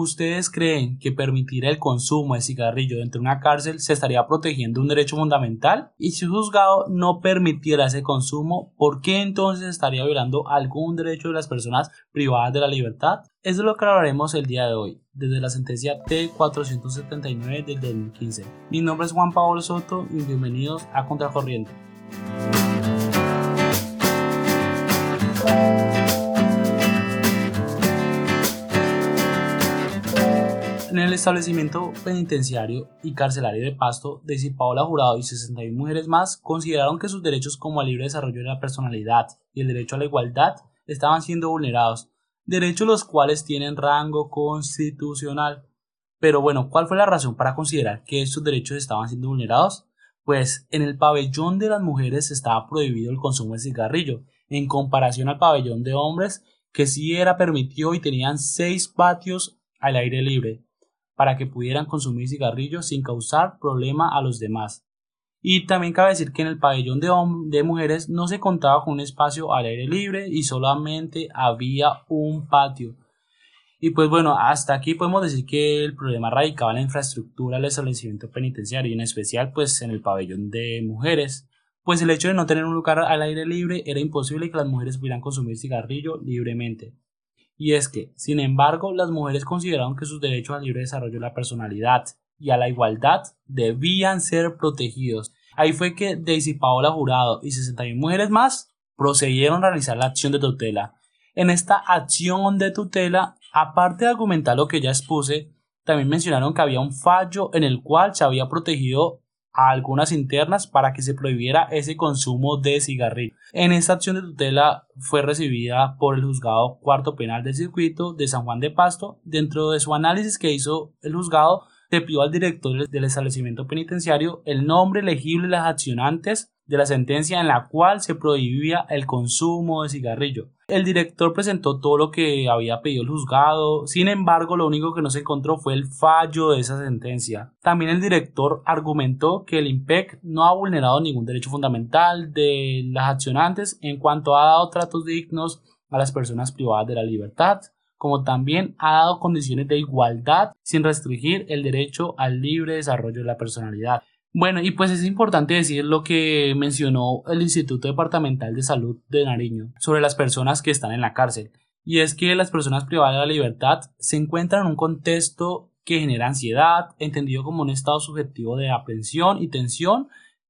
¿Ustedes creen que permitir el consumo de cigarrillo dentro de una cárcel se estaría protegiendo un derecho fundamental? Y si un juzgado no permitiera ese consumo, ¿por qué entonces estaría violando algún derecho de las personas privadas de la libertad? Eso es lo que hablaremos el día de hoy, desde la sentencia T479 del 2015. Mi nombre es Juan Pablo Soto y bienvenidos a Contracorriente. En el establecimiento penitenciario y carcelario de Pasto, Daisy Paola Jurado y 61 mujeres más consideraron que sus derechos como el libre desarrollo de la personalidad y el derecho a la igualdad estaban siendo vulnerados, derechos los cuales tienen rango constitucional. Pero bueno, ¿cuál fue la razón para considerar que estos derechos estaban siendo vulnerados? Pues en el pabellón de las mujeres estaba prohibido el consumo de cigarrillo, en comparación al pabellón de hombres que sí era permitido y tenían seis patios al aire libre para que pudieran consumir cigarrillos sin causar problema a los demás. Y también cabe decir que en el pabellón de, de mujeres no se contaba con un espacio al aire libre y solamente había un patio. Y pues bueno, hasta aquí podemos decir que el problema radicaba en la infraestructura del establecimiento penitenciario y en especial pues en el pabellón de mujeres, pues el hecho de no tener un lugar al aire libre era imposible que las mujeres pudieran consumir cigarrillo libremente. Y es que, sin embargo, las mujeres consideraron que sus derechos al libre desarrollo de la personalidad y a la igualdad debían ser protegidos. Ahí fue que Daisy Paola Jurado y 61 mujeres más procedieron a realizar la acción de tutela. En esta acción de tutela, aparte de argumentar lo que ya expuse, también mencionaron que había un fallo en el cual se había protegido a algunas internas para que se prohibiera ese consumo de cigarrillo. En esta acción de tutela fue recibida por el juzgado cuarto penal del circuito de San Juan de Pasto. Dentro de su análisis que hizo el juzgado, se pidió al director del establecimiento penitenciario el nombre legible de las accionantes de la sentencia en la cual se prohibía el consumo de cigarrillo. El director presentó todo lo que había pedido el juzgado, sin embargo lo único que no se encontró fue el fallo de esa sentencia. También el director argumentó que el IMPEC no ha vulnerado ningún derecho fundamental de las accionantes en cuanto ha dado tratos dignos a las personas privadas de la libertad, como también ha dado condiciones de igualdad sin restringir el derecho al libre desarrollo de la personalidad. Bueno, y pues es importante decir lo que mencionó el Instituto Departamental de Salud de Nariño sobre las personas que están en la cárcel. Y es que las personas privadas de la libertad se encuentran en un contexto que genera ansiedad, entendido como un estado subjetivo de aprensión y tensión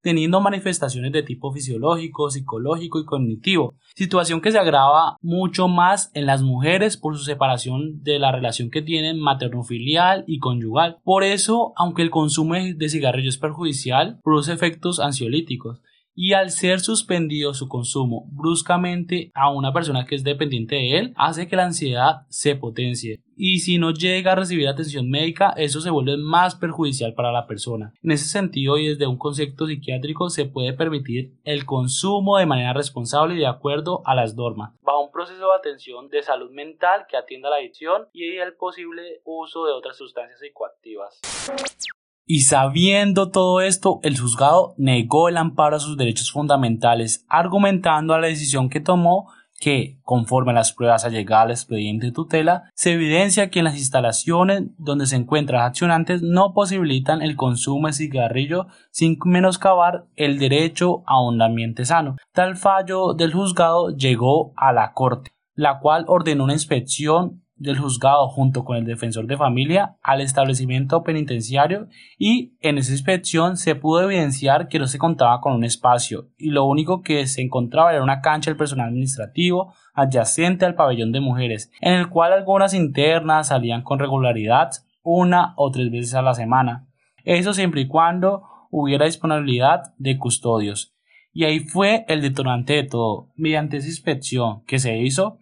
teniendo manifestaciones de tipo fisiológico, psicológico y cognitivo, situación que se agrava mucho más en las mujeres por su separación de la relación que tienen materno-filial y conyugal. Por eso, aunque el consumo de cigarrillos es perjudicial, produce efectos ansiolíticos y al ser suspendido su consumo bruscamente a una persona que es dependiente de él, hace que la ansiedad se potencie. Y si no llega a recibir atención médica, eso se vuelve más perjudicial para la persona. En ese sentido, y desde un concepto psiquiátrico, se puede permitir el consumo de manera responsable y de acuerdo a las normas, bajo un proceso de atención de salud mental que atienda la adicción y el posible uso de otras sustancias psicoactivas. Y sabiendo todo esto, el juzgado negó el amparo a sus derechos fundamentales, argumentando a la decisión que tomó que, conforme a las pruebas allegadas al expediente de tutela, se evidencia que en las instalaciones donde se encuentran accionantes no posibilitan el consumo de cigarrillo sin menoscabar el derecho a un ambiente sano. Tal fallo del juzgado llegó a la Corte, la cual ordenó una inspección del juzgado junto con el defensor de familia al establecimiento penitenciario y en esa inspección se pudo evidenciar que no se contaba con un espacio y lo único que se encontraba era una cancha del personal administrativo adyacente al pabellón de mujeres en el cual algunas internas salían con regularidad una o tres veces a la semana. Eso siempre y cuando hubiera disponibilidad de custodios. Y ahí fue el detonante de todo. Mediante esa inspección que se hizo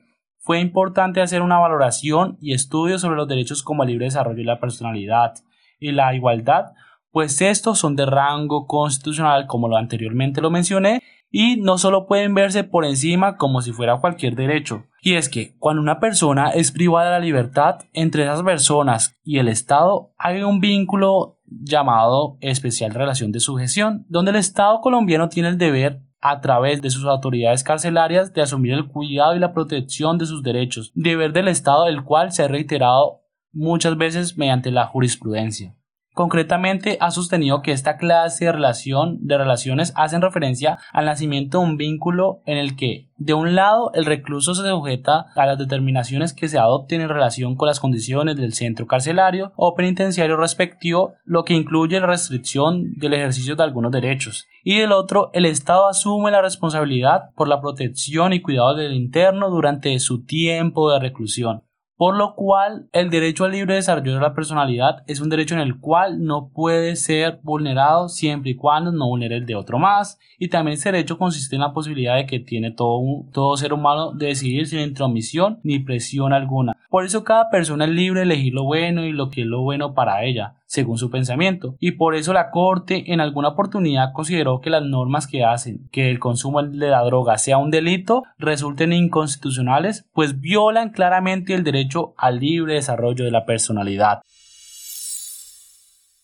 fue importante hacer una valoración y estudio sobre los derechos como el libre desarrollo y la personalidad y la igualdad, pues estos son de rango constitucional como lo anteriormente lo mencioné y no solo pueden verse por encima como si fuera cualquier derecho. Y es que cuando una persona es privada de la libertad, entre esas personas y el Estado hay un vínculo llamado especial relación de sujeción, donde el Estado colombiano tiene el deber a través de sus autoridades carcelarias de asumir el cuidado y la protección de sus derechos, deber del Estado del cual se ha reiterado muchas veces mediante la jurisprudencia. Concretamente, ha sostenido que esta clase de relación de relaciones hacen referencia al nacimiento de un vínculo en el que, de un lado, el recluso se sujeta a las determinaciones que se adopten en relación con las condiciones del centro carcelario o penitenciario respectivo, lo que incluye la restricción del ejercicio de algunos derechos, y del otro, el Estado asume la responsabilidad por la protección y cuidado del interno durante su tiempo de reclusión por lo cual el derecho al libre desarrollo de la personalidad es un derecho en el cual no puede ser vulnerado siempre y cuando no vulnere el de otro más y también ese derecho consiste en la posibilidad de que tiene todo, todo ser humano de decidir sin intromisión ni presión alguna. Por eso cada persona es libre de elegir lo bueno y lo que es lo bueno para ella según su pensamiento, y por eso la Corte en alguna oportunidad consideró que las normas que hacen que el consumo de la droga sea un delito resulten inconstitucionales, pues violan claramente el derecho al libre desarrollo de la personalidad.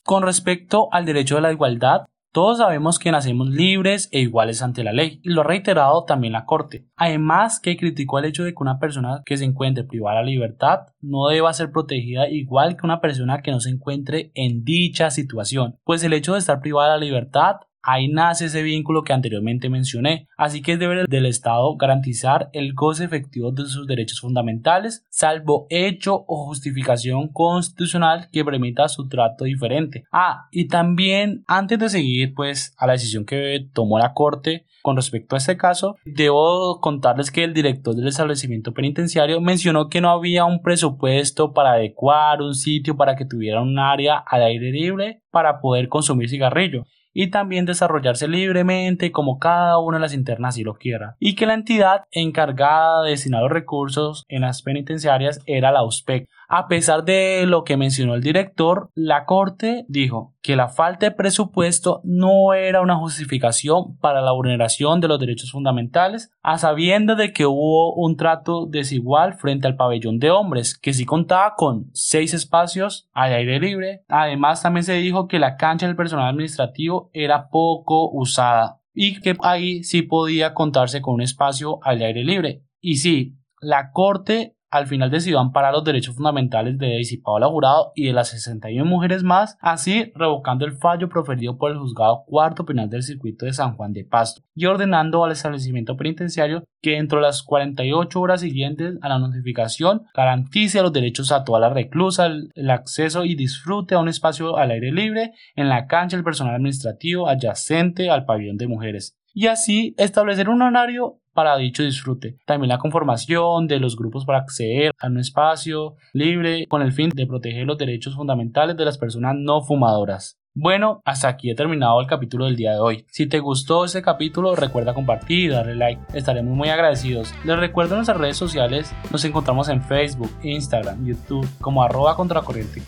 Con respecto al derecho de la igualdad, todos sabemos que nacemos libres e iguales ante la ley, y lo ha reiterado también la Corte. Además, que criticó el hecho de que una persona que se encuentre privada de la libertad no deba ser protegida igual que una persona que no se encuentre en dicha situación, pues el hecho de estar privada de la libertad Ahí nace ese vínculo que anteriormente mencioné, así que es deber del Estado garantizar el goce efectivo de sus derechos fundamentales, salvo hecho o justificación constitucional que permita su trato diferente. Ah, y también antes de seguir pues a la decisión que tomó la Corte con respecto a este caso, debo contarles que el director del establecimiento penitenciario mencionó que no había un presupuesto para adecuar un sitio para que tuviera un área al aire libre para poder consumir cigarrillo y también desarrollarse libremente como cada una de las internas si lo quiera, y que la entidad encargada de destinar los recursos en las penitenciarias era la USPEC. A pesar de lo que mencionó el director, la Corte dijo que la falta de presupuesto no era una justificación para la vulneración de los derechos fundamentales, a sabiendo de que hubo un trato desigual frente al pabellón de hombres, que sí contaba con seis espacios al aire libre. Además, también se dijo que la cancha del personal administrativo era poco usada y que ahí sí podía contarse con un espacio al aire libre. Y sí, la Corte al final decidió amparar los derechos fundamentales de Daisy Paola Jurado y de las 61 mujeres más, así revocando el fallo proferido por el juzgado cuarto penal del circuito de San Juan de Pasto y ordenando al establecimiento penitenciario que dentro de las 48 horas siguientes a la notificación garantice los derechos a toda la reclusa, el acceso y disfrute a un espacio al aire libre en la cancha del personal administrativo adyacente al pabellón de mujeres. Y así establecer un horario para dicho disfrute. También la conformación de los grupos para acceder a un espacio libre con el fin de proteger los derechos fundamentales de las personas no fumadoras. Bueno, hasta aquí he terminado el capítulo del día de hoy. Si te gustó este capítulo, recuerda compartir y darle like. Estaremos muy agradecidos. Les recuerdo en nuestras redes sociales, nos encontramos en Facebook, Instagram, YouTube como arroba contracorriente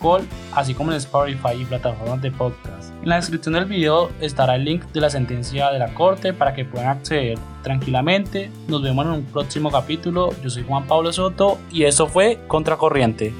así como en Spotify y plataformas de podcast. En la descripción del video estará el link de la sentencia de la corte para que puedan acceder tranquilamente. Nos vemos en un próximo capítulo. Yo soy Juan Pablo Soto y eso fue Contracorriente.